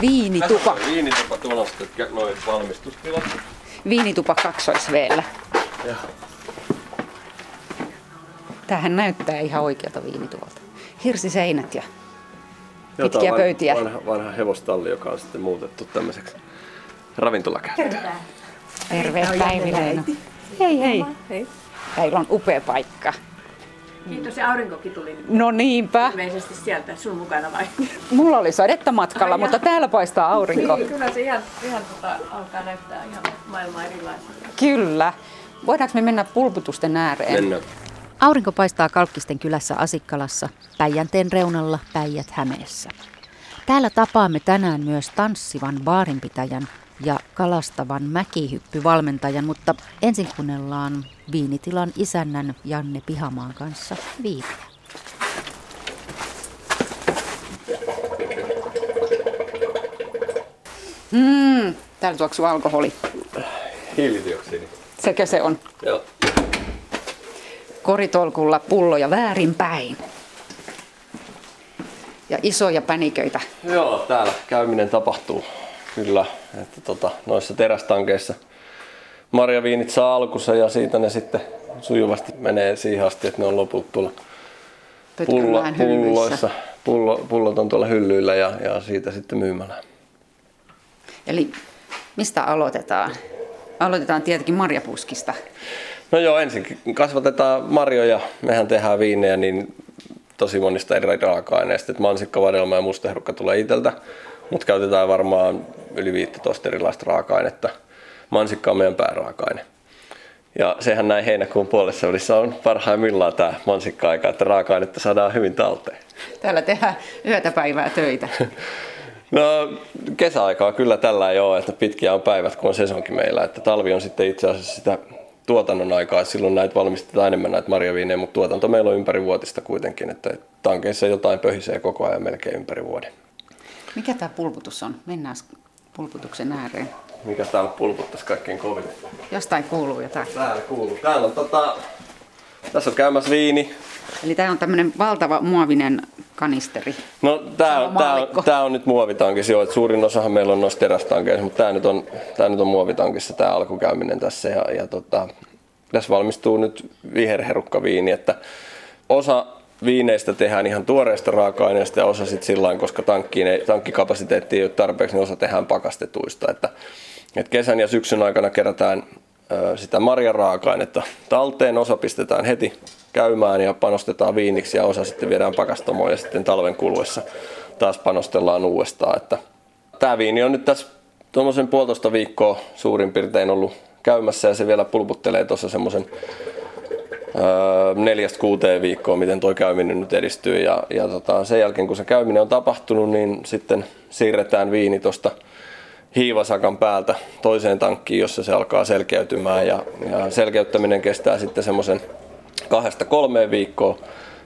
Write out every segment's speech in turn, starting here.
Viinitupa. Tässä on Viinitupa tuolla on sitten noin valmistustilat. Viinitupa kaksoisveellä. Ja Tämähän näyttää ihan oikealta viinituolta. Hirsiseinät ja Joo, pitkiä van- pöytiä. Vanha, vanha hevostalli, joka on sitten muutettu tämmöiseksi ravintolakäyttöön. Terve Leino. Hei hei. Hei. Teillä on upea paikka. Kiitos, ja aurinkokin tuli nyt No niinpä. ilmeisesti sieltä sun mukana vai? Mulla oli sadetta matkalla, Ai mutta täällä paistaa aurinko. Niin, kyllä se ihan, ihan tota, alkaa näyttää ihan maailmaa erilaiselta. Kyllä. Voidaanko me mennä pulputusten ääreen? Mennään. Aurinko paistaa Kalkkisten kylässä Asikkalassa, Päijänteen reunalla Päijät-Hämeessä. Täällä tapaamme tänään myös tanssivan baarinpitäjän ja kalastavan mäkihyppyvalmentajan, mutta ensin kuunnellaan viinitilan isännän Janne Pihamaan kanssa viiniä. Mm, täällä tuoksuu alkoholi. Hiilidioksidi. Sekö se on? Joo. Koritolkulla pulloja väärinpäin. Ja isoja päniköitä. Joo, täällä käyminen tapahtuu kyllä. Että tota, noissa terästankeissa marjaviinit saa alkunsa ja siitä ne sitten sujuvasti menee siihen asti, että ne on loput tuolla pullo, pulloissa. Pullo, pullot on tuolla hyllyillä ja, ja siitä sitten myymällä. Eli mistä aloitetaan? Aloitetaan tietenkin marjapuskista. No joo, ensin kasvatetaan marjoja. Mehän tehdään viinejä niin tosi monista eri raaka-aineista. Mansikka, vadelma ja mustaherukka tulee itseltä, mutta käytetään varmaan yli 15 erilaista raaka-ainetta. Mansikka on meidän pääraaka-aine. Ja sehän näin heinäkuun puolessa välissä on parhaimmillaan tämä mansikka-aika, että raaka-ainetta saadaan hyvin talteen. Täällä tehdään yötä päivää töitä. No kesäaikaa kyllä tällä ei ole, että pitkiä on päivät, kun on sesonkin meillä. Että talvi on sitten itse asiassa sitä tuotannon aikaa, silloin näitä valmistetaan enemmän näitä marjaviinejä, mutta tuotanto meillä on ympärivuotista kuitenkin, että tankeissa jotain pöhisee koko ajan melkein ympäri vuoden. Mikä tämä pulputus on? Mennään pulputuksen ääreen. Mikä täällä pulputtaisi kaikkein kovin? Jostain kuuluu jotain. Täällä kuuluu. Täällä on tota, tässä on käymässä viini. Eli tämä on tämmöinen valtava muovinen kanisteri. No tää, Sama on- tää, on, tää on nyt muovitankissa jo, että suurin osahan meillä on noissa terästankeissa, mutta tää nyt on, tää nyt on muovitankissa tää alkukäyminen tässä ja, ja tota, tässä valmistuu nyt viherherukkaviini, että osa viineistä tehdään ihan tuoreista raaka-aineista ja osa sitten sillä koska tankkiin ei, tankkikapasiteetti ei ole tarpeeksi, niin osa tehdään pakastetuista. Että, että kesän ja syksyn aikana kerätään sitä marjan raaka-ainetta talteen, osa pistetään heti käymään ja panostetaan viiniksi ja osa sitten viedään pakastamoon ja sitten talven kuluessa taas panostellaan uudestaan. Että tämä viini on nyt tässä tuommoisen puolitoista viikkoa suurin piirtein ollut käymässä ja se vielä pulputtelee tuossa semmoisen neljästä kuuteen viikkoa, miten tuo käyminen nyt edistyy. Ja, ja tota, sen jälkeen, kun se käyminen on tapahtunut, niin sitten siirretään viini tuosta hiivasakan päältä toiseen tankkiin, jossa se alkaa selkeytymään. Ja, ja selkeyttäminen kestää sitten semmoisen kahdesta kolmeen viikkoa,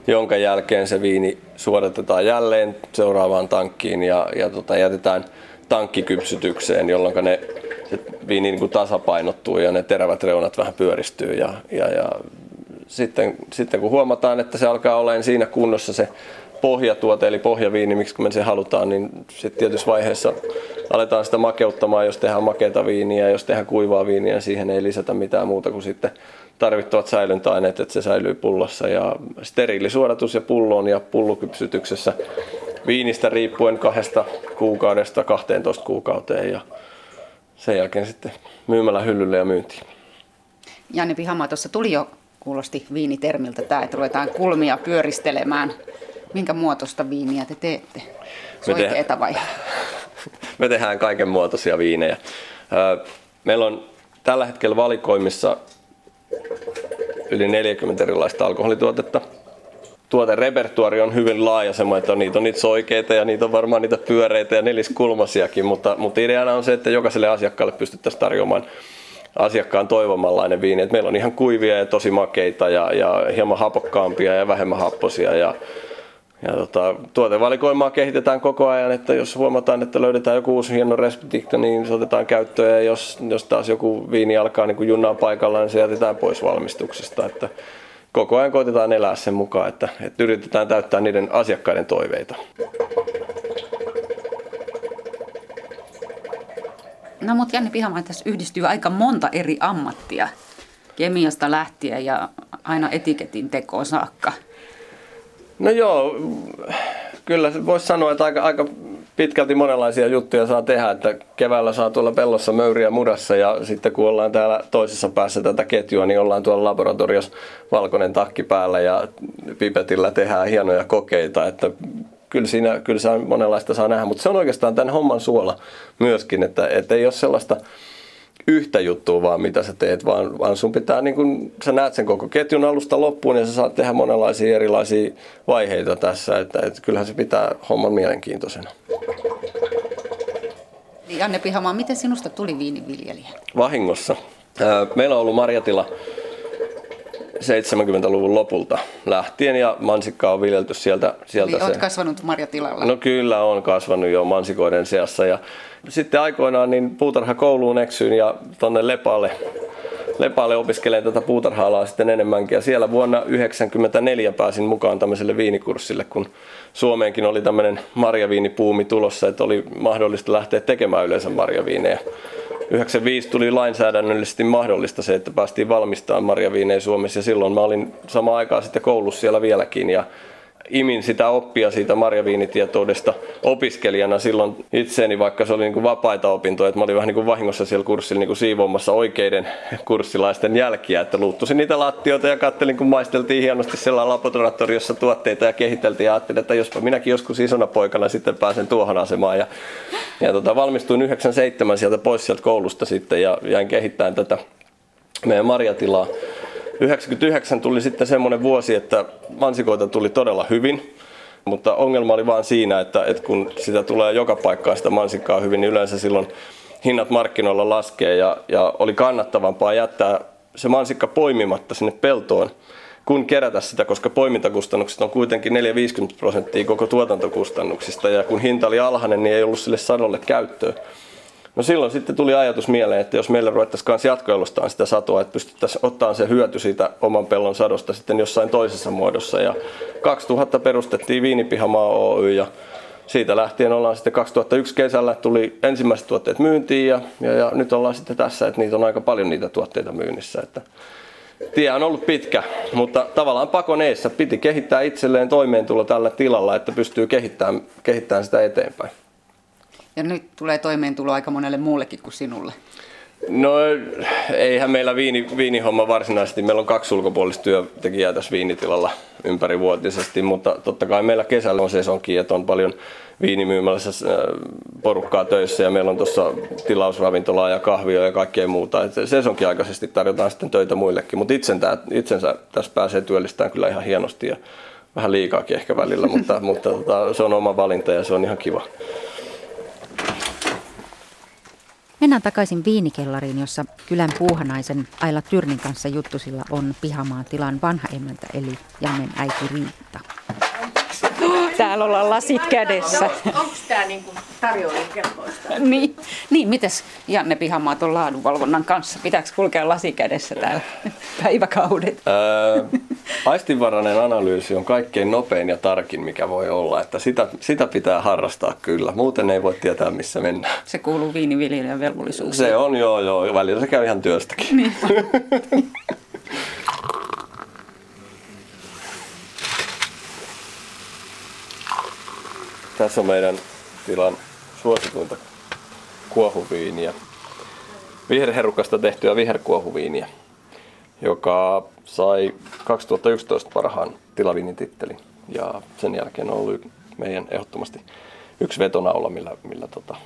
jonka jälkeen se viini suodatetaan jälleen seuraavaan tankkiin ja, ja tota, jätetään tankkikypsytykseen, jolloin ne se viini niin kuin tasapainottuu ja ne terävät reunat vähän pyöristyy. Ja, ja, ja sitten, sitten kun huomataan, että se alkaa olemaan siinä kunnossa se pohjatuote, eli pohjaviini, miksi me se halutaan, niin sitten tietyssä vaiheessa aletaan sitä makeuttamaan, jos tehdään makeata viiniä, jos tehdään kuivaa viiniä, siihen ei lisätä mitään muuta kuin sitten tarvittavat säilyntäaineet, että se säilyy pullossa. Ja steriilisuodatus ja pulloon ja pullukypsytyksessä viinistä riippuen kahdesta kuukaudesta 12 kuukauteen ja sen jälkeen sitten myymällä hyllylle ja myyntiin. Janne Pihamaa tuossa tuli jo, kuulosti viinitermiltä tämä, että ruvetaan kulmia pyöristelemään. Minkä muotoista viiniä te teette? Soikeeta vai? Me tehdään kaiken muotoisia viinejä. Meillä on tällä hetkellä valikoimissa yli 40 erilaista alkoholituotetta. Tuoterepertuari on hyvin laaja semmoinen, että on, niitä on niitä soikeita ja niitä on varmaan niitä pyöreitä ja neliskulmaisiakin, mutta, mutta ideana on se, että jokaiselle asiakkaalle pystyttäisiin tarjoamaan asiakkaan toivomanlainen viini. Et meillä on ihan kuivia ja tosi makeita ja, ja hieman hapokkaampia ja vähemmän happosia ja, ja tota, tuotevalikoimaa kehitetään koko ajan, että jos huomataan, että löydetään joku uusi hieno resepti, niin se otetaan käyttöön ja jos, jos taas joku viini alkaa niin junnaa paikallaan, niin se jätetään pois valmistuksesta. Että koko ajan koitetaan elää sen mukaan, että, että yritetään täyttää niiden asiakkaiden toiveita. No mutta Janne Pihamaa, tässä yhdistyy aika monta eri ammattia. Kemiasta lähtien ja aina etiketin tekoon saakka. No joo, kyllä voisi sanoa, että aika, aika pitkälti monenlaisia juttuja saa tehdä, että keväällä saa tuolla pellossa möyriä mudassa ja sitten kun ollaan täällä toisessa päässä tätä ketjua, niin ollaan tuolla laboratoriossa valkoinen takki päällä ja pipetillä tehdään hienoja kokeita, että kyllä siinä kyllä saa, monenlaista saa nähdä, mutta se on oikeastaan tämän homman suola myöskin, että, että ei ole sellaista yhtä juttua vaan, mitä sä teet, vaan, vaan sun pitää, niin kun sä näet sen koko ketjun alusta loppuun ja sä saat tehdä monenlaisia erilaisia vaiheita tässä, että, että kyllähän se pitää homman mielenkiintoisena. Janne Pihamaa, miten sinusta tuli viiniviljelijä? Vahingossa. Meillä on ollut marjatila 70-luvun lopulta lähtien ja mansikkaa on viljelty sieltä. sieltä Eli olet kasvanut marjatilalla? No kyllä, on kasvanut jo mansikoiden seassa ja sitten aikoinaan niin puutarhakouluun eksyin ja tuonne Lepaalle, Lepaalle opiskelen tätä puutarha-alaa sitten enemmänkin. Ja siellä vuonna 1994 pääsin mukaan tämmöiselle viinikurssille, kun Suomeenkin oli tämmöinen marjaviinipuumi tulossa, että oli mahdollista lähteä tekemään yleensä marjaviinejä. 95 tuli lainsäädännöllisesti mahdollista se, että päästiin valmistamaan marjaviinejä Suomessa. Ja silloin mä olin samaan aikaan sitten koulussa siellä vieläkin. Ja imin sitä oppia siitä marjaviinitietoudesta opiskelijana silloin itseeni, vaikka se oli niin kuin vapaita opintoja, että mä olin vähän niin kuin vahingossa siellä kurssilla niin kuin siivoamassa oikeiden kurssilaisten jälkiä, että luuttusin niitä lattioita ja kattelin, kun maisteltiin hienosti siellä laboratoriossa tuotteita ja kehiteltiin ja ajattelin, että jospa minäkin joskus isona poikana sitten pääsen tuohon asemaan. Ja, ja tota, valmistuin 97 sieltä pois sieltä koulusta sitten ja jäin kehittämään tätä meidän marjatilaa 99 tuli sitten semmoinen vuosi, että mansikoita tuli todella hyvin. Mutta ongelma oli vaan siinä, että, että kun sitä tulee joka paikkaan sitä mansikkaa hyvin, niin yleensä silloin hinnat markkinoilla laskee ja, ja oli kannattavampaa jättää se mansikka poimimatta sinne peltoon kun kerätä sitä, koska poimintakustannukset on kuitenkin 4-50 prosenttia koko tuotantokustannuksista ja kun hinta oli alhainen, niin ei ollut sille sadolle käyttöä. No silloin sitten tuli ajatus mieleen, että jos meillä ruvettaisiin kanssa jatkoelustaan sitä satoa, että pystyttäisiin ottamaan se hyöty siitä oman pellon sadosta sitten jossain toisessa muodossa. Ja 2000 perustettiin Viinipihamaa Oy ja siitä lähtien ollaan sitten 2001 kesällä tuli ensimmäiset tuotteet myyntiin ja, ja, ja nyt ollaan sitten tässä, että niitä on aika paljon niitä tuotteita myynnissä. Että tie on ollut pitkä, mutta tavallaan pakon eessä piti kehittää itselleen toimeentulo tällä tilalla, että pystyy kehittämään, kehittämään sitä eteenpäin. Ja nyt tulee toimeentulo aika monelle muullekin kuin sinulle. No eihän meillä viini, viinihomma varsinaisesti, meillä on kaksi ulkopuolista työntekijää tässä viinitilalla ympärivuotisesti, mutta totta kai meillä kesällä on sesonkin, että on paljon viinimyymälässä äh, porukkaa töissä ja meillä on tuossa tilausravintolaa ja kahvia ja kaikkea muuta. Et sesonkin aikaisesti tarjotaan sitten töitä muillekin, mutta itsensä, itsensä tässä pääsee työllistämään kyllä ihan hienosti ja vähän liikaakin ehkä välillä, mutta, mutta tota, se on oma valinta ja se on ihan kiva. Mennään takaisin viinikellariin, jossa kylän puuhanaisen Aila Tyrnin kanssa juttusilla on pihamaan tilan vanha emäntä eli Jannen äiti Riitta. Täällä ollaan lasit kädessä. Onko tämä niinku tarjoilun kelpoista? Niin, niin mites Janne Pihamaa tuon laadunvalvonnan kanssa? Pitääkö kulkea lasi kädessä täällä päiväkaudet? Ää, aistinvarainen analyysi on kaikkein nopein ja tarkin, mikä voi olla. Että sitä, sitä pitää harrastaa kyllä. Muuten ei voi tietää, missä mennään. Se kuuluu viiniviljelijän velvollisuuksiin. Se on joo, joo. Välillä se käy ihan työstäkin. Niin. Tässä on meidän tilan suosituinta kuohuviiniä. Viherherukasta tehtyä viherkuohuviiniä, joka sai 2011 parhaan tilaviinin tittelin. Ja sen jälkeen on ollut meidän ehdottomasti yksi vetonaula, millä, millä tota,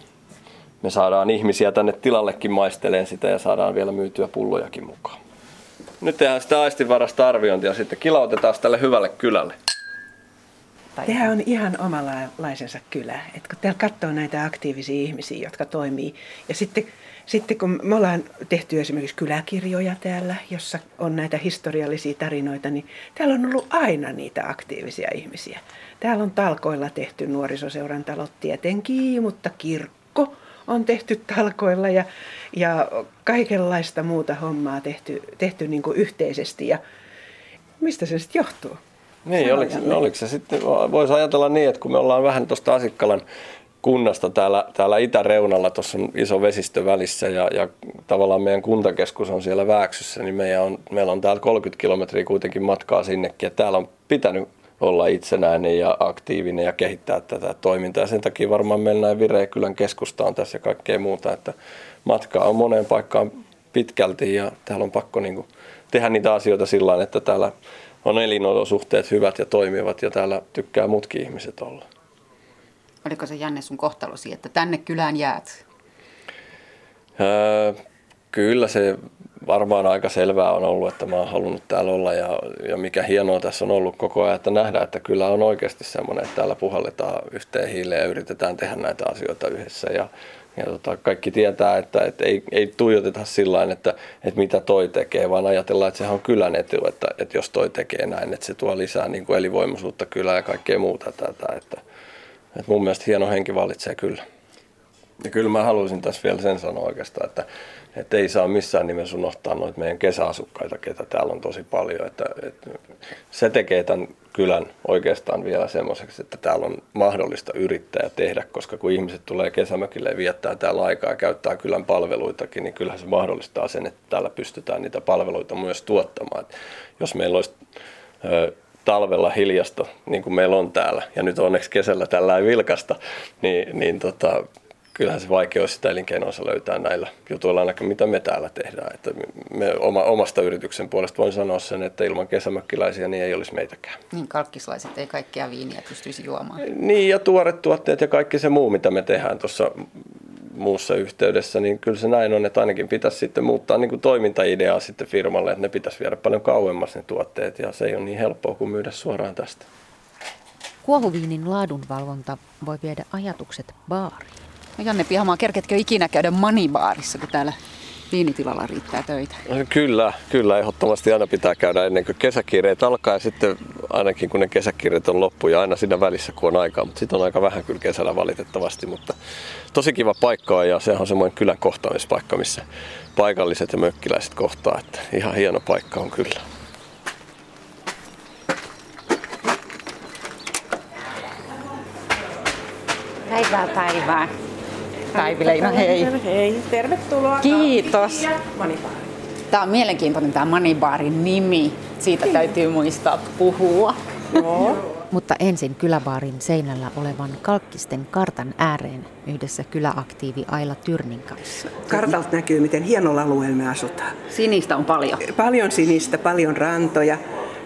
me saadaan ihmisiä tänne tilallekin maisteleen sitä ja saadaan vielä myytyä pullojakin mukaan. Nyt tehdään sitä aistinvarasta arviointia sitten kilautetaan tälle hyvälle kylälle. Tämä on ihan omalaisensa kylä. Et kun täällä katsoo näitä aktiivisia ihmisiä, jotka toimii. Ja sitten, sitten kun me ollaan tehty esimerkiksi kyläkirjoja täällä, jossa on näitä historiallisia tarinoita, niin täällä on ollut aina niitä aktiivisia ihmisiä. Täällä on talkoilla tehty nuorisoseuran talot tietenkin, mutta kirkko on tehty talkoilla ja, ja kaikenlaista muuta hommaa tehty, tehty niin kuin yhteisesti. Ja mistä se sitten johtuu? Niin, oliko, oliko se sitten, voisi ajatella niin, että kun me ollaan vähän tuosta Asikkalan kunnasta täällä, täällä itäreunalla, tuossa on iso vesistö välissä ja, ja tavallaan meidän kuntakeskus on siellä Vääksyssä, niin meidän on, meillä on täällä 30 kilometriä kuitenkin matkaa sinnekin. Ja täällä on pitänyt olla itsenäinen ja aktiivinen ja kehittää tätä toimintaa. Sen takia varmaan meillä näin Vireekylän keskusta on tässä ja kaikkea muuta, että matkaa on moneen paikkaan pitkälti ja täällä on pakko niin kuin tehdä niitä asioita sillä että täällä on elinolosuhteet hyvät ja toimivat ja täällä tykkää muutkin ihmiset olla. Oliko se Janne sun kohtalosi, että tänne kylään jäät? Öö, kyllä se varmaan aika selvää on ollut, että mä oon halunnut täällä olla ja, ja mikä hienoa tässä on ollut koko ajan, että nähdään, että kyllä on oikeasti semmoinen, että täällä puhalletaan yhteen hiileen ja yritetään tehdä näitä asioita yhdessä ja, ja tota, kaikki tietää, että, että ei, ei tuijoteta sillä että, että mitä toi tekee, vaan ajatellaan, että sehän on kylän etu, että, että jos toi tekee näin, että se tuo lisää niin kuin elinvoimaisuutta kylään ja kaikkea muuta tätä. Että, että mun mielestä hieno henki vallitsee kyllä. Ja kyllä mä haluaisin tässä vielä sen sanoa oikeastaan, että, että ei saa missään nimessä unohtaa noita meidän kesäasukkaita, ketä täällä on tosi paljon. Että, että se tekee tämän kylän oikeastaan vielä semmoiseksi, että täällä on mahdollista yrittää ja tehdä, koska kun ihmiset tulee kesämökille ja viettää täällä aikaa ja käyttää kylän palveluitakin, niin kyllähän se mahdollistaa sen, että täällä pystytään niitä palveluita myös tuottamaan. Että jos meillä olisi talvella hiljasta, niin kuin meillä on täällä, ja nyt onneksi kesällä tällä ei vilkasta, niin, niin tota, kyllähän se vaikea olisi sitä elinkeinoissa löytää näillä jutuilla ainakin mitä me täällä tehdään. Että me oma, omasta yrityksen puolesta voin sanoa sen, että ilman kesämökkiläisiä niin ei olisi meitäkään. Niin, kalkkislaiset ei kaikkea viiniä pystyisi juomaan. Niin, ja tuoret tuotteet ja kaikki se muu, mitä me tehdään tuossa muussa yhteydessä, niin kyllä se näin on, että ainakin pitäisi sitten muuttaa niin kuin toimintaideaa sitten firmalle, että ne pitäisi viedä paljon kauemmas ne tuotteet, ja se ei ole niin helppoa kuin myydä suoraan tästä. Kuohuviinin laadunvalvonta voi viedä ajatukset baariin. No Janne Pihamaa, kerketkö ikinä käydä manibaarissa, kun täällä viinitilalla riittää töitä? Kyllä, kyllä. Ehdottomasti aina pitää käydä ennen kuin kesäkiireet alkaa ja sitten ainakin kun ne kesäkiireet on loppu ja aina siinä välissä kun on aikaa. Mutta sitten on aika vähän kyllä kesällä valitettavasti, mutta tosi kiva paikka ja se on semmoinen kylän kohtaamispaikka, missä paikalliset ja mökkiläiset kohtaa. Että ihan hieno paikka on kyllä. Päivää päivää. Päivi Leino, hei. Hei, tervetuloa. Kiitos. Tämä on mielenkiintoinen tämä Manibaarin nimi. Siitä täytyy muistaa puhua. Joo. Mutta ensin kyläbaarin seinällä olevan kalkkisten kartan ääreen yhdessä kyläaktiivi Aila Tyrnin kanssa. Kartalta näkyy, miten hienolla alueella me asutaan. Sinistä on paljon. Paljon sinistä, paljon rantoja.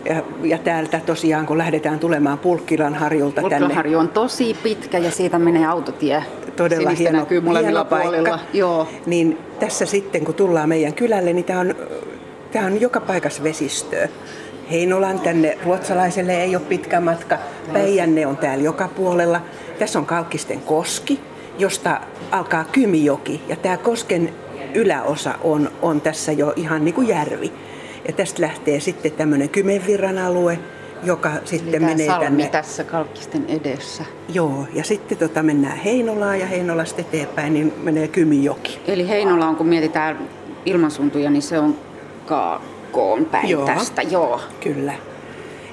Ja, ja täältä tosiaan, kun lähdetään tulemaan Pulkkilan harjulta tänne, Pulkkaharju on tosi pitkä ja siitä menee autotie. todella Sinistä hieno, näkyy molemmilla hieno puolilla. paikka. Joo. Niin tässä sitten, kun tullaan meidän kylälle, niin tämä on, tää on joka paikassa vesistöä. Heinolan tänne ruotsalaiselle ei ole pitkä matka. Päijänne on täällä joka puolella. Tässä on Kalkkisten koski, josta alkaa Kymijoki. Ja tämä kosken yläosa on, on tässä jo ihan niin kuin järvi. Ja tästä lähtee sitten tämmöinen Kymenvirran alue, joka sitten Tämä menee salmi tänne. tässä kalkkisten edessä. Joo, ja sitten tota mennään Heinolaan ja Heinolasta eteenpäin, niin menee Kymijoki. Eli Heinola on, kun mietitään ilmansuntuja, niin se on kaakkoon päin Joo. tästä. Joo. Kyllä.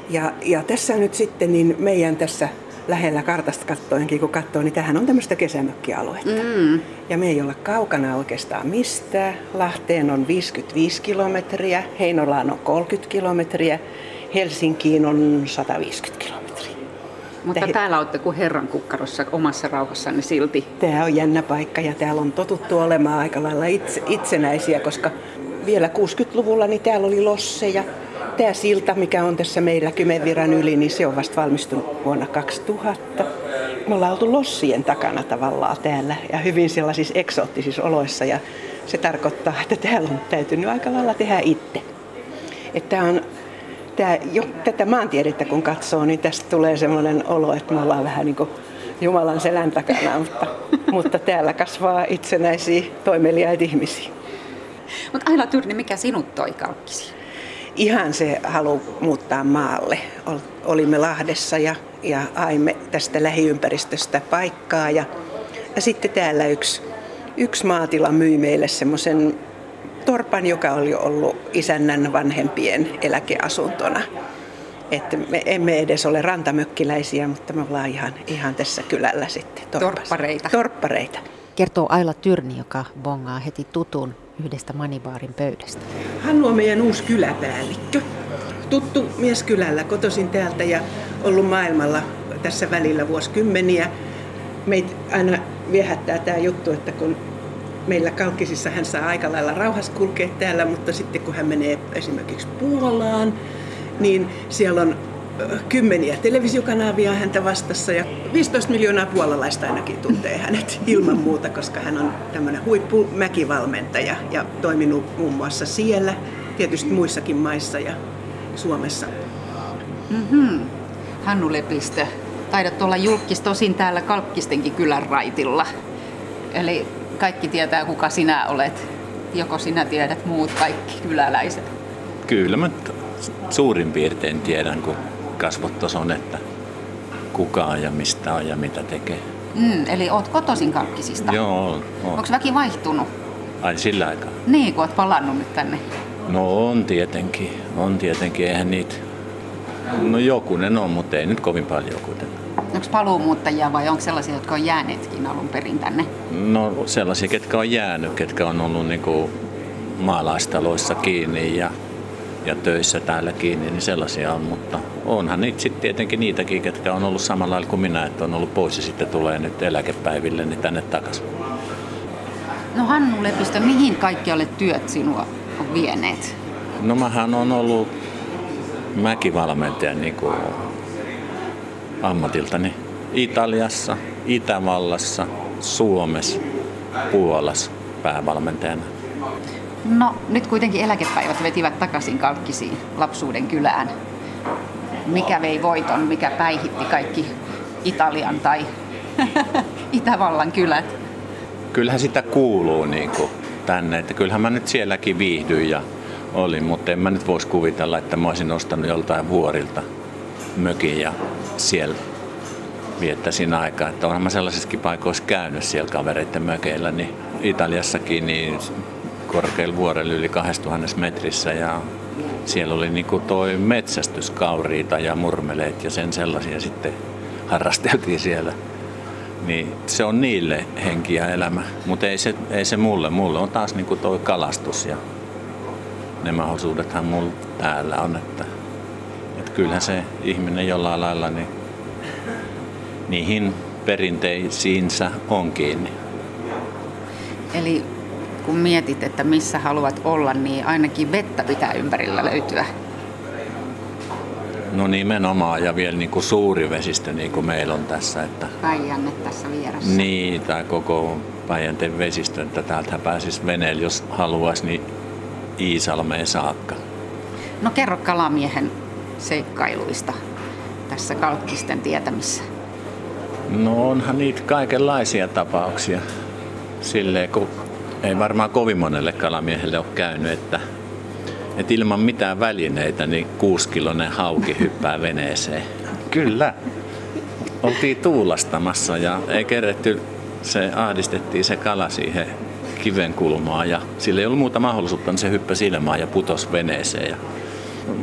Ja, ja tässä nyt sitten, niin meidän tässä lähellä kartasta kattoenkin, kun katsoo, niin tähän on tämmöistä kesämökkialuetta. Mm. Ja me ei olla kaukana oikeastaan mistään. Lahteen on 55 kilometriä, Heinolaan on 30 kilometriä, Helsinkiin on 150 kilometriä. Mutta Tähi- täällä olette kuin herran kukkarossa omassa rauhassanne silti. Tämä on jännä paikka ja täällä on totuttu olemaan aika lailla itse, itsenäisiä, koska vielä 60-luvulla niin täällä oli losseja. Tämä silta, mikä on tässä meillä Kymenviran yli, niin se on vasta valmistunut vuonna 2000. Me ollaan oltu lossien takana tavallaan täällä ja hyvin sellaisissa eksoottisissa oloissa ja se tarkoittaa, että täällä on täytynyt aika lailla tehdä itse. Että on, tää, jo, tätä maantiedettä kun katsoo, niin tästä tulee semmoinen olo, että me ollaan vähän niin kuin Jumalan selän takana, mutta, mutta täällä kasvaa itsenäisiä toimeliaita ihmisiä. Mutta Aila Tyrni, mikä sinut toi kalkkisi? Ihan se halu muuttaa maalle. Ol- Olimme Lahdessa ja, ja haimme tästä lähiympäristöstä paikkaa. Ja, ja sitten täällä yksi, yksi maatila myi meille semmoisen torpan, joka oli ollut isännän vanhempien eläkeasuntona. Että me emme edes ole rantamökkiläisiä, mutta me ollaan ihan, ihan tässä kylällä sitten. Torpassa. Torppareita. Torppareita. Kertoo Aila Tyrni, joka bongaa heti tutun yhdestä manibaarin pöydästä. Hannu on meidän uusi kyläpäällikkö. Tuttu mies kylällä, kotoisin täältä ja ollut maailmalla tässä välillä vuosikymmeniä. Meitä aina viehättää tämä juttu, että kun meillä Kalkkisissa hän saa aika lailla rauhassa kulkea täällä, mutta sitten kun hän menee esimerkiksi Puolaan, niin siellä on kymmeniä televisiokanavia häntä vastassa ja 15 miljoonaa puolalaista ainakin tuntee hänet ilman muuta, koska hän on tämmöinen huippumäkivalmentaja ja toiminut muun muassa siellä, tietysti muissakin maissa ja Suomessa. Mm-hmm. Hannu Lepistö, taidat olla julkis tosin täällä Kalkkistenkin kylän raitilla. Eli kaikki tietää, kuka sinä olet. Joko sinä tiedät muut kaikki kyläläiset? Kyllä mä suurin piirtein tiedän, kun kasvot on, että kuka on ja mistä on ja mitä tekee. Mm, eli oot kotoisin Kalkkisista? Joo, on. Onko väki vaihtunut? Ai sillä aikaa? Niin, kun oot palannut nyt tänne. No on tietenkin, on tietenkin, eihän niitä, no jokunen on, mutta ei nyt kovin paljon kuitenkaan. Onko paluumuuttajia vai onko sellaisia, jotka on jääneetkin alun perin tänne? No sellaisia, ketkä on jäänyt, ketkä on ollut niinku maalaistaloissa kiinni ja, ja töissä täällä kiinni, niin sellaisia on, mutta onhan niitä sitten tietenkin niitäkin, ketkä on ollut samalla lailla kuin minä, että on ollut pois ja sitten tulee nyt eläkepäiville niin tänne takaisin. No Hannu Lepistö, mihin kaikkialle työt sinua on vieneet? No mähän on ollut mäkivalmentaja niin kuin ammatiltani Italiassa, Itävallassa, Suomessa, Puolassa päävalmentajana. No nyt kuitenkin eläkepäivät vetivät takaisin Kalkkisiin lapsuuden kylään. Mikä vei voiton, mikä päihitti kaikki Italian tai Itävallan kylät? Kyllähän sitä kuuluu niin kuin tänne, että kyllähän mä nyt sielläkin viihdyin ja olin, mutta en mä nyt voisi kuvitella, että mä olisin ostanut joltain vuorilta mökin ja siellä viettäisin aikaa. Että onhan mä sellaisissakin paikoissa käynyt siellä kavereiden mökeillä, niin Italiassakin niin korkeilla vuorella yli 2000 metrissä ja siellä oli niinku toi metsästyskauriita ja murmeleet ja sen sellaisia sitten harrasteltiin siellä. Niin se on niille henki ja elämä, mutta ei se, ei se mulle. Mulle on taas niinku toi kalastus ja ne mahdollisuudethan mulla täällä on, että, että kyllähän se ihminen jollain lailla niin niihin perinteisiinsä on kiinni. Eli kun mietit, että missä haluat olla, niin ainakin vettä pitää ympärillä löytyä. No nimenomaan ja vielä niin kuin suuri vesistö niin kuin meillä on tässä. Että Päijänne tässä vieressä. niin, tämä koko Päijänteen vesistö, että täältä pääsisi veneellä, jos haluaisi, niin Iisalmeen saakka. No kerro kalamiehen seikkailuista tässä Kalkkisten tietämissä. No onhan niitä kaikenlaisia tapauksia. Silleen, kun ei varmaan kovin monelle kalamiehelle ole käynyt, että, että ilman mitään välineitä niin kuuskilonen hauki hyppää veneeseen. Kyllä. Oltiin tuulastamassa ja ei keretty, se ahdistettiin se kala siihen kiven kulmaan ja sillä ei ollut muuta mahdollisuutta, niin se hyppäsi ilmaan ja putosi veneeseen. Ja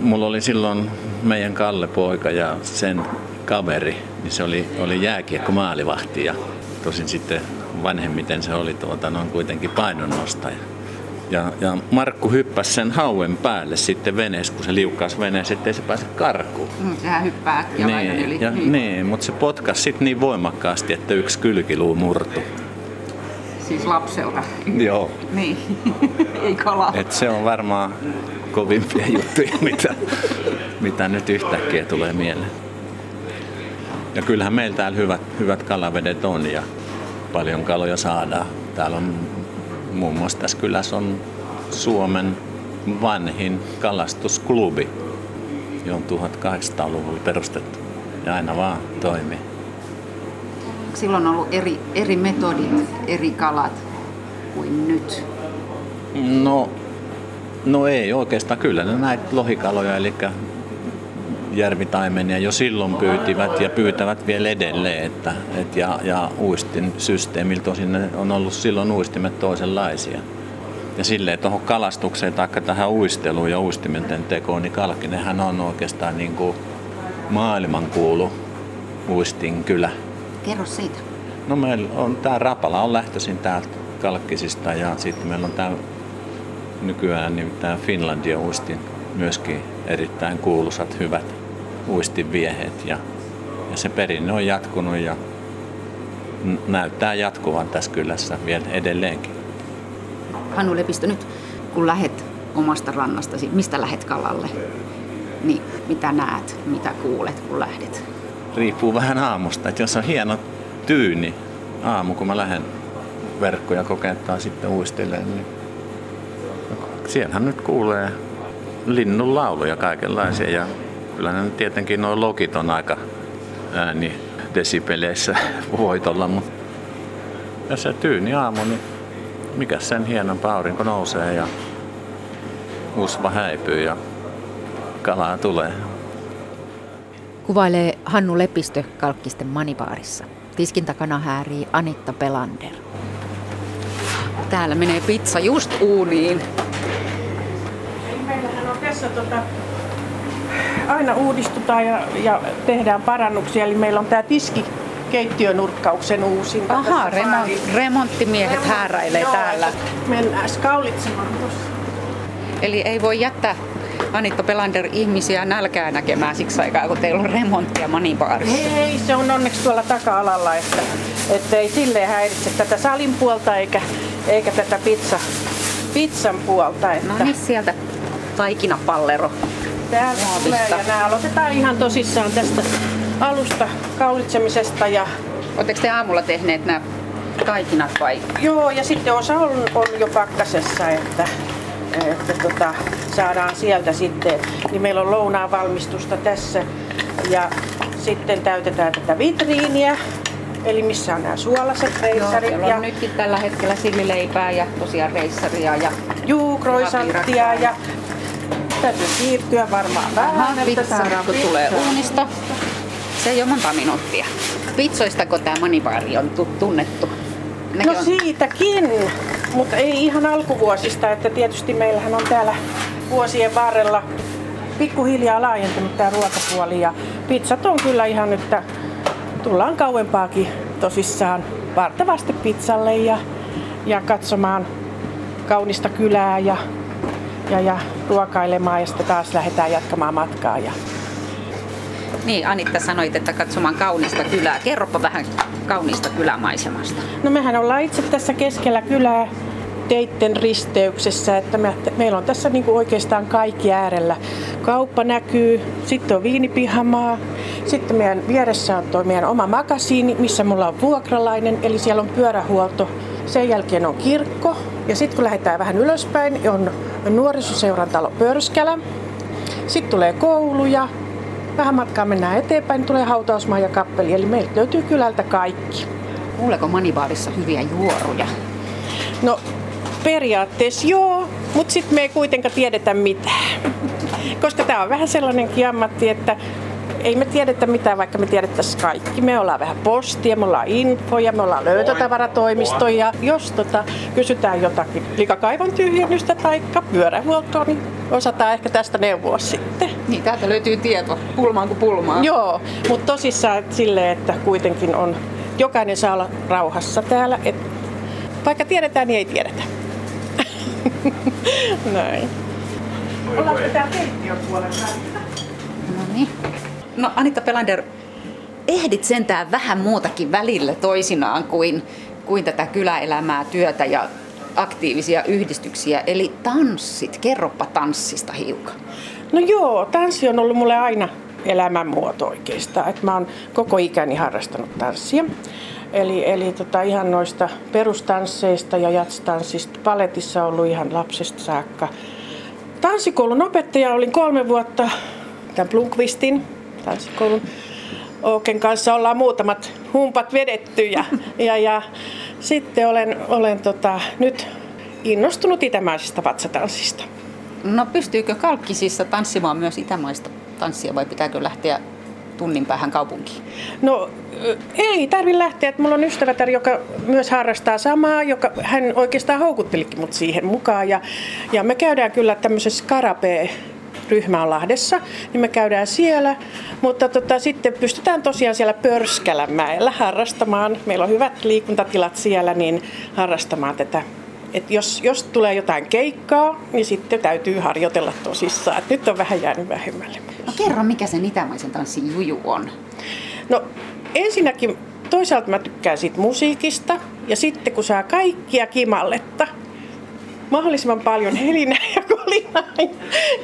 mulla oli silloin meidän Kalle poika ja sen kaveri, niin se oli, oli jääkiekko maalivahti ja tosin sitten vanhemmiten se oli tuota, noin kuitenkin painonnostaja. Ja, ja Markku hyppäsi sen hauen päälle sitten veneessä, kun se liukkaasi veneessä, ettei se pääse karkuun. Mm, sehän hyppää äkkiä laidan yli. Niin, ja, niin, mutta se potkasi sitten niin voimakkaasti, että yksi kylkiluu murtu. Siis lapselta. Joo. Niin, ei kala. Et se on varmaan kovimpia juttuja, mitä, mitä nyt yhtäkkiä tulee mieleen. Ja kyllähän meillä täällä hyvät, hyvät kalavedet on ja paljon kaloja saadaan. Täällä on muun muassa tässä kylässä on Suomen vanhin kalastusklubi, jo on 1800-luvulla perustettu ja aina vaan toimii. Silloin on ollut eri, eri metodit, eri kalat kuin nyt. No, no ei oikeastaan. Kyllä ne näitä lohikaloja, eli järvitaimenia jo silloin pyytivät ja pyytävät vielä edelleen. Että, et ja, ja uistin systeemillä tosin ne on ollut silloin uistimet toisenlaisia. Ja silleen tuohon kalastukseen tai tähän uisteluun ja uistimenten tekoon, niin kalkkinenhän on oikeastaan niin kuin maailmankuulu Uistin kylä. Kerro siitä. No meillä on tää Rapala on lähtöisin täältä Kalkkisista ja sitten meillä on tää nykyään niin tää Finlandia uistin myöskin erittäin kuuluisat hyvät uistinvieheet ja, ja se perinne on jatkunut ja näyttää jatkuvan tässä kylässä vielä edelleenkin. Hannu Lepistö, nyt kun lähet omasta rannastasi, mistä lähet kalalle, niin mitä näet, mitä kuulet, kun lähdet? Riippuu vähän aamusta, että jos on hieno tyyni aamu, kun mä lähden verkkoja kokentaa sitten uistelemaan, niin siellähän nyt kuulee linnun lauluja kaikenlaisia ja kyllä ne tietenkin nuo logit on aika ääni desipeleissä voitolla, mutta jos se tyyni aamu, niin mikä sen hienompaa aurinko nousee ja usva häipyy ja kalaa tulee. Kuvailee Hannu Lepistö Kalkkisten manibaarissa. Tiskin takana häärii Anitta Pelander. Täällä menee pizza just uuniin. Meillähän on tässä tota, aina uudistutaan ja, ja tehdään parannuksia. Eli meillä on tämä tiski keittiönurkkauksen uusinta. Aha, remont, remonttimiehet Remontti, hääräilee joo, täällä. Mennään skaulitsemaan tuossa. Eli ei voi jättää Anitta Pelander ihmisiä nälkää näkemään siksi aikaa, kun teillä on remonttia manibaarissa. Ei, se on onneksi tuolla taka-alalla, että, että ei silleen häiritse tätä salin puolta eikä, eikä tätä pizza, pizzan puolta. Että No niin, sieltä taikinapallero. Täältä tulee ja nämä aloitetaan ihan tosissaan tästä alusta kaulitsemisesta ja Oletteko te aamulla tehneet nämä taikinat vai? Joo, ja sitten osa on, on jo pakkasessa, että, että tota, saadaan sieltä sitten. Niin meillä on lounaan valmistusta tässä ja sitten täytetään tätä vitriiniä, eli missä on nämä suolaset Joo, reisarit siellä ja on nytkin tällä hetkellä sillileipää ja tosiaan reissaria ja juu, croissanttia ja täytyy siirtyä varmaan Aha, vähän, että pizza, saadaan kun tulee uunista. Se ei ole monta minuuttia. Pizzoistako tämä manibaari on tu- tunnettu? Nekin No on- siitäkin, mutta ei ihan alkuvuosista, että tietysti meillähän on täällä vuosien varrella pikkuhiljaa laajentunut tämä ruokapuoli ja pizzat on kyllä ihan nyt, että tullaan kauempaakin tosissaan vartavasti pizzalle ja, ja katsomaan kaunista kylää ja, ja, ja ruokailemaan ja sitten taas lähdetään jatkamaan matkaa. Ja Niin, Anitta sanoit, että katsomaan kaunista kylää. Kerropa vähän kaunista kylämaisemasta. No mehän ollaan itse tässä keskellä kylää teitten risteyksessä, että me, meillä on tässä niinku oikeastaan kaikki äärellä. Kauppa näkyy, sitten on viinipihamaa, sitten meidän vieressä on tuo meidän oma makasiini, missä mulla on vuokralainen, eli siellä on pyörähuolto. Sen jälkeen on kirkko ja sitten kun lähdetään vähän ylöspäin, on nuorisoseuran talo Pörskälä. Sitten tulee kouluja, vähän matkaa mennään eteenpäin, niin tulee hautausmaa ja kappeli, eli meiltä löytyy kylältä kaikki. Kuuleeko manibaarissa hyviä juoruja? No periaatteessa joo, mutta sitten me ei kuitenkaan tiedetä mitään. Koska tämä on vähän sellainenkin ammatti, että ei me tiedetä mitään, vaikka me tiedettäisiin kaikki. Me ollaan vähän postia, me ollaan infoja, me ollaan löytötavaratoimisto ja jos tota, kysytään jotakin likakaivan tyhjennystä tai pyörähuoltoa, niin osataan ehkä tästä neuvoa sitten. Niin, täältä löytyy tieto pulmaan kuin pulmaan. Joo, mutta tosissaan silleen, että kuitenkin on, jokainen saa olla rauhassa täällä. Et, vaikka tiedetään, niin ei tiedetä. Näin. Ollaanko täällä keittiön puolella? No niin. No Anitta Pelander, ehdit sentään vähän muutakin välillä toisinaan kuin, kuin tätä kyläelämää, työtä ja aktiivisia yhdistyksiä, eli tanssit. Kerropa tanssista hiukan. No joo, tanssi on ollut mulle aina elämänmuoto oikeastaan. Et mä oon koko ikäni harrastanut tanssia. Eli, eli tota, ihan noista perustansseista ja jatstanssista. Paletissa ollut ihan lapsesta saakka. Tanssikoulun opettaja olin kolme vuotta tämän Blunkvistin tanssikoulun Ooken kanssa ollaan muutamat humpat vedetty ja, ja, ja sitten olen, olen tota, nyt innostunut itämaisesta vatsatanssista. No pystyykö Kalkkisissa tanssimaan myös itämaista tanssia vai pitääkö lähteä tunnin päähän kaupunkiin? No ei tarvi lähteä, että mulla on ystävätär, joka myös harrastaa samaa, joka hän oikeastaan houkuttelikin mut siihen mukaan ja, ja me käydään kyllä tämmöisessä karape ryhmä on Lahdessa, niin me käydään siellä. Mutta tota, sitten pystytään tosiaan siellä Pörskälämäellä harrastamaan. Meillä on hyvät liikuntatilat siellä, niin harrastamaan tätä et jos, jos tulee jotain keikkaa, niin sitten täytyy harjoitella tosissaan. Et nyt on vähän jäänyt vähemmälle. No kerro, mikä sen itämaisen tanssin juju on? No ensinnäkin toisaalta mä tykkään siitä musiikista ja sitten kun saa kaikkia kimalletta, mahdollisimman paljon helinää ja kolinaa ja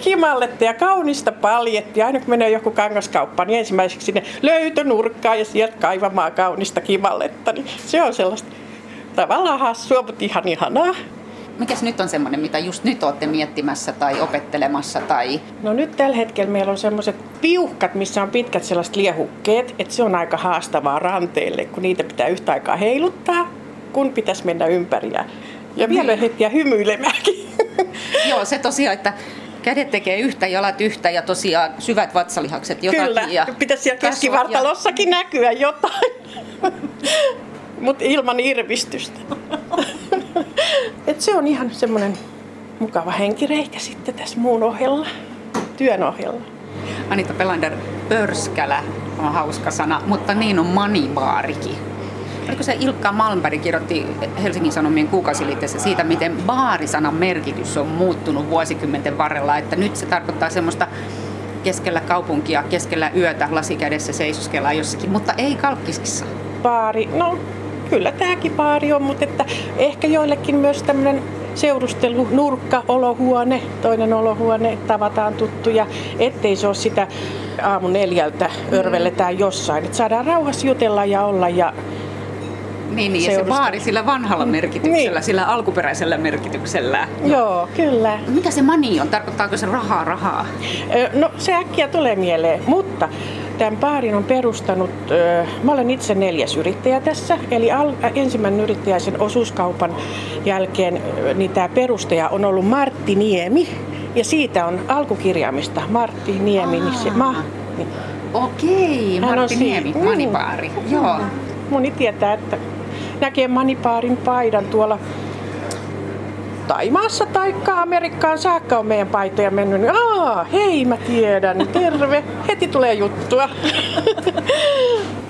kimalletta ja kaunista paljettia. Aina kun menee joku kangaskauppa, niin ensimmäiseksi sinne löytönurkkaan ja sieltä kaivamaan kaunista kimalletta. Niin se on sellaista tavallaan hassua, mutta ihan ihanaa. Mikäs nyt on semmoinen, mitä just nyt olette miettimässä tai opettelemassa? Tai... No nyt tällä hetkellä meillä on semmoiset piuhkat, missä on pitkät sellaiset liehukkeet, että se on aika haastavaa ranteille, kun niitä pitää yhtä aikaa heiluttaa, kun pitäisi mennä ympäri. Ja, ja vielä niin. hetkiä hymyilemäänkin. Joo, se tosiaan, että kädet tekee yhtä, jalat yhtä ja tosiaan syvät vatsalihakset jotakin. Kyllä, ja pitäisi siellä keskivartalossakin ja... näkyä jotain. mutta ilman irvistystä. Et se on ihan semmoinen mukava henkireikä sitten tässä muun ohella, työn ohella. Anita Pelander, pörskälä on hauska sana, mutta niin on manibaarikin. Oliko se Ilkka Malmberg kirjoitti Helsingin Sanomien kuukausiliitteessä siitä, miten baarisanan merkitys on muuttunut vuosikymmenten varrella, että nyt se tarkoittaa semmoista keskellä kaupunkia, keskellä yötä lasikädessä seisoskellaan jossakin, mutta ei kalkkisissa. Baari, no kyllä tämäkin baari on, mutta että ehkä joillekin myös tämmöinen seurustelu, nurkka, olohuone, toinen olohuone, tavataan tuttuja, ettei se ole sitä aamu neljältä örvelletään jossain. Että saadaan rauhassa jutella ja olla ja niin, niin ja se baari sillä vanhalla mm. merkityksellä, niin. sillä alkuperäisellä merkityksellä. Joo, kyllä. Mikä se mani on? Tarkoittaako se rahaa rahaa? No se äkkiä tulee mieleen, mutta Tämän baarin on perustanut, mä olen itse neljäs yrittäjä tässä, eli al, ensimmäinen yrittäjä sen osuuskaupan jälkeen, niin tämä perustaja on ollut Martti Niemi, ja siitä on alkukirjaamista Martti Niemi. Niin se, ma, niin. Okei, Martti Niemi, mm. Manipaari. Joo. Moni tietää, että näkee Manipaarin paidan tuolla Taimaassa tai Amerikkaan saakka on meidän paitoja mennyt, niin aa, hei mä tiedän, terve, heti tulee juttua.